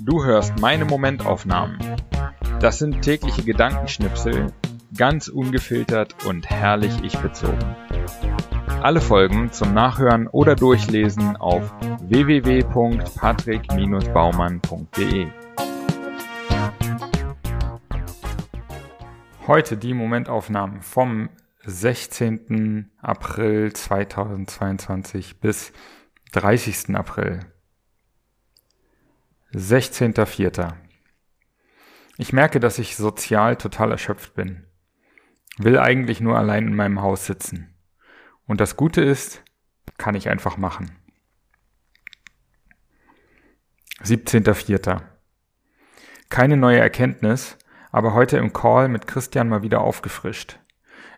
Du hörst meine Momentaufnahmen. Das sind tägliche Gedankenschnipsel, ganz ungefiltert und herrlich ich bezogen. Alle Folgen zum Nachhören oder Durchlesen auf www.patrick-baumann.de. Heute die Momentaufnahmen vom 16. April 2022 bis 30. April 16.04. Ich merke, dass ich sozial total erschöpft bin. Will eigentlich nur allein in meinem Haus sitzen. Und das Gute ist, kann ich einfach machen. 17.04. Keine neue Erkenntnis, aber heute im Call mit Christian mal wieder aufgefrischt.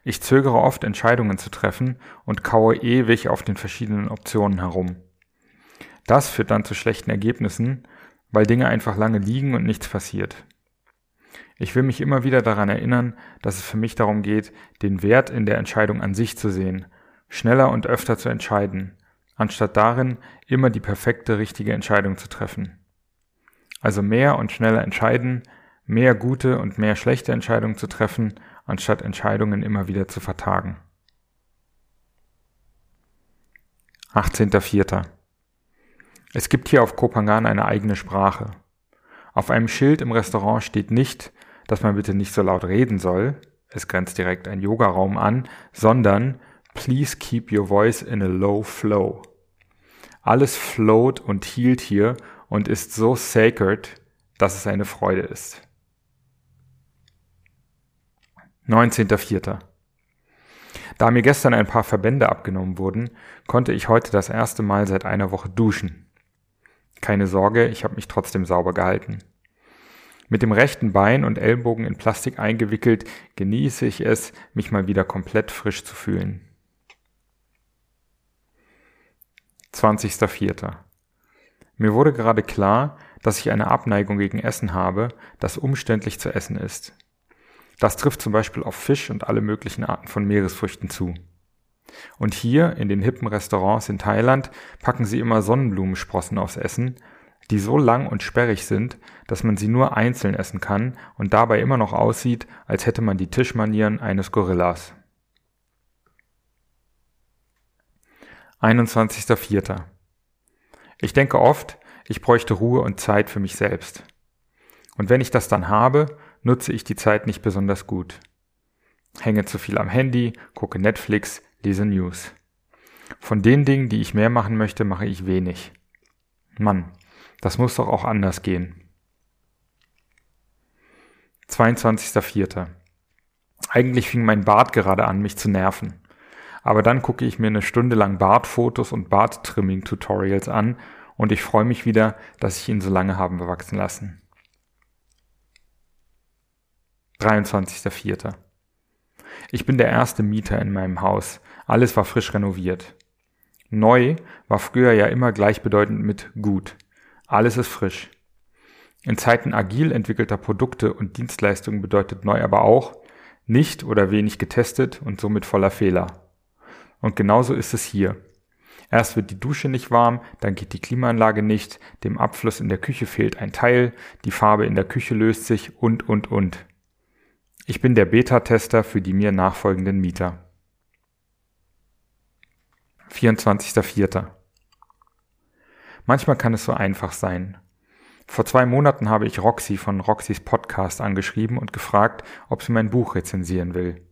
Ich zögere oft Entscheidungen zu treffen und kaue ewig auf den verschiedenen Optionen herum. Das führt dann zu schlechten Ergebnissen weil Dinge einfach lange liegen und nichts passiert. Ich will mich immer wieder daran erinnern, dass es für mich darum geht, den Wert in der Entscheidung an sich zu sehen, schneller und öfter zu entscheiden, anstatt darin, immer die perfekte richtige Entscheidung zu treffen. Also mehr und schneller entscheiden, mehr gute und mehr schlechte Entscheidungen zu treffen, anstatt Entscheidungen immer wieder zu vertagen. 18.04. Es gibt hier auf Kopangan eine eigene Sprache. Auf einem Schild im Restaurant steht nicht, dass man bitte nicht so laut reden soll, es grenzt direkt ein Yogaraum an, sondern Please keep your voice in a low flow. Alles float und hielt hier und ist so sacred, dass es eine Freude ist. 19.04. Da mir gestern ein paar Verbände abgenommen wurden, konnte ich heute das erste Mal seit einer Woche duschen. Keine Sorge, ich habe mich trotzdem sauber gehalten. Mit dem rechten Bein und Ellbogen in Plastik eingewickelt, genieße ich es, mich mal wieder komplett frisch zu fühlen. 20.04. Mir wurde gerade klar, dass ich eine Abneigung gegen Essen habe, das umständlich zu essen ist. Das trifft zum Beispiel auf Fisch und alle möglichen Arten von Meeresfrüchten zu. Und hier in den hippen Restaurants in Thailand packen sie immer Sonnenblumensprossen aufs Essen, die so lang und sperrig sind, dass man sie nur einzeln essen kann und dabei immer noch aussieht, als hätte man die Tischmanieren eines Gorillas. 21.04. Ich denke oft, ich bräuchte Ruhe und Zeit für mich selbst. Und wenn ich das dann habe, nutze ich die Zeit nicht besonders gut. Hänge zu viel am Handy, gucke Netflix, lese News. Von den Dingen, die ich mehr machen möchte, mache ich wenig. Mann, das muss doch auch anders gehen. 22.04. Eigentlich fing mein Bart gerade an, mich zu nerven. Aber dann gucke ich mir eine Stunde lang Bartfotos und Barttrimming-Tutorials an und ich freue mich wieder, dass ich ihn so lange haben bewachsen lassen. 23.04. Ich bin der erste Mieter in meinem Haus. Alles war frisch renoviert. Neu war früher ja immer gleichbedeutend mit gut. Alles ist frisch. In Zeiten agil entwickelter Produkte und Dienstleistungen bedeutet neu aber auch nicht oder wenig getestet und somit voller Fehler. Und genauso ist es hier. Erst wird die Dusche nicht warm, dann geht die Klimaanlage nicht, dem Abfluss in der Küche fehlt ein Teil, die Farbe in der Küche löst sich und, und, und. Ich bin der Beta-Tester für die mir nachfolgenden Mieter. 24.04. Manchmal kann es so einfach sein. Vor zwei Monaten habe ich Roxy von Roxys Podcast angeschrieben und gefragt, ob sie mein Buch rezensieren will.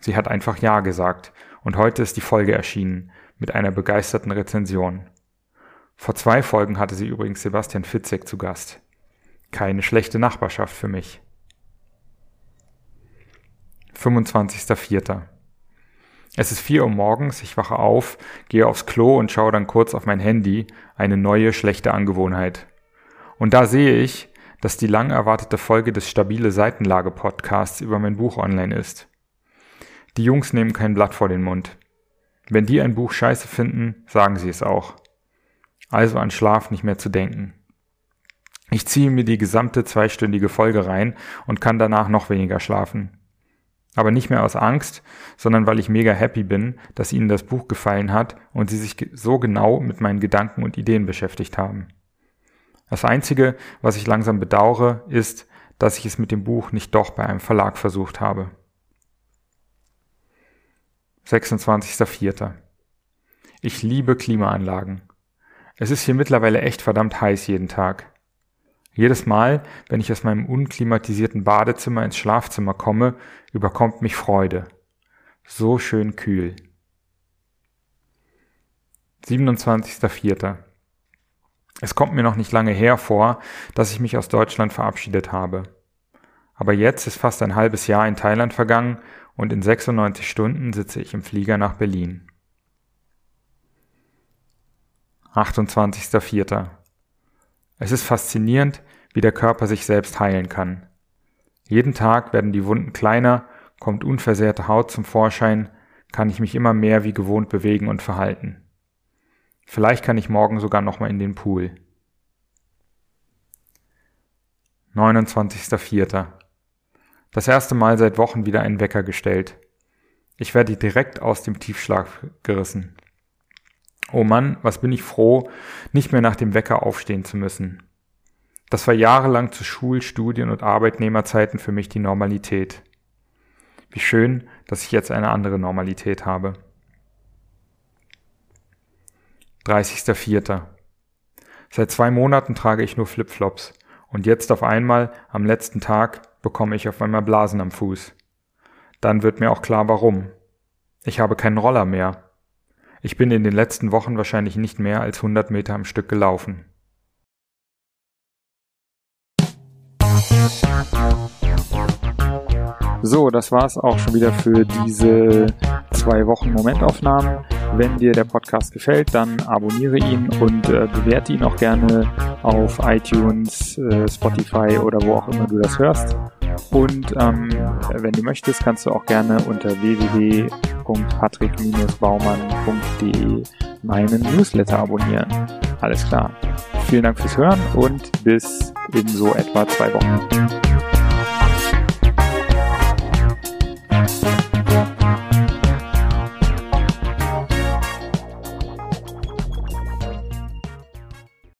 Sie hat einfach Ja gesagt und heute ist die Folge erschienen mit einer begeisterten Rezension. Vor zwei Folgen hatte sie übrigens Sebastian Fitzek zu Gast. Keine schlechte Nachbarschaft für mich. 25.04. Es ist vier Uhr morgens, ich wache auf, gehe aufs Klo und schaue dann kurz auf mein Handy, eine neue schlechte Angewohnheit. Und da sehe ich, dass die lang erwartete Folge des Stabile Seitenlage Podcasts über mein Buch online ist. Die Jungs nehmen kein Blatt vor den Mund. Wenn die ein Buch scheiße finden, sagen sie es auch. Also an Schlaf nicht mehr zu denken. Ich ziehe mir die gesamte zweistündige Folge rein und kann danach noch weniger schlafen. Aber nicht mehr aus Angst, sondern weil ich mega happy bin, dass Ihnen das Buch gefallen hat und Sie sich so genau mit meinen Gedanken und Ideen beschäftigt haben. Das Einzige, was ich langsam bedauere, ist, dass ich es mit dem Buch nicht doch bei einem Verlag versucht habe. 26.04. Ich liebe Klimaanlagen. Es ist hier mittlerweile echt verdammt heiß jeden Tag. Jedes Mal, wenn ich aus meinem unklimatisierten Badezimmer ins Schlafzimmer komme, überkommt mich Freude. So schön kühl. 27.04. Es kommt mir noch nicht lange her vor, dass ich mich aus Deutschland verabschiedet habe. Aber jetzt ist fast ein halbes Jahr in Thailand vergangen und in 96 Stunden sitze ich im Flieger nach Berlin. 28.04. Es ist faszinierend, wie der Körper sich selbst heilen kann. Jeden Tag werden die Wunden kleiner, kommt unversehrte Haut zum Vorschein, kann ich mich immer mehr wie gewohnt bewegen und verhalten. Vielleicht kann ich morgen sogar nochmal in den Pool. 29.04. Das erste Mal seit Wochen wieder einen Wecker gestellt. Ich werde direkt aus dem Tiefschlag gerissen. Oh Mann, was bin ich froh, nicht mehr nach dem Wecker aufstehen zu müssen. Das war jahrelang zu Schul-, Studien- und Arbeitnehmerzeiten für mich die Normalität. Wie schön, dass ich jetzt eine andere Normalität habe. 30.04. Seit zwei Monaten trage ich nur Flipflops und jetzt auf einmal, am letzten Tag, bekomme ich auf einmal Blasen am Fuß. Dann wird mir auch klar, warum. Ich habe keinen Roller mehr. Ich bin in den letzten Wochen wahrscheinlich nicht mehr als 100 Meter am Stück gelaufen. So, das war's auch schon wieder für diese zwei Wochen Momentaufnahmen. Wenn dir der Podcast gefällt, dann abonniere ihn und äh, bewerte ihn auch gerne auf iTunes, äh, Spotify oder wo auch immer du das hörst. Und ähm, wenn du möchtest, kannst du auch gerne unter www.patrick-baumann.de meinen Newsletter abonnieren. Alles klar. Vielen Dank fürs Hören und bis in so etwa zwei Wochen.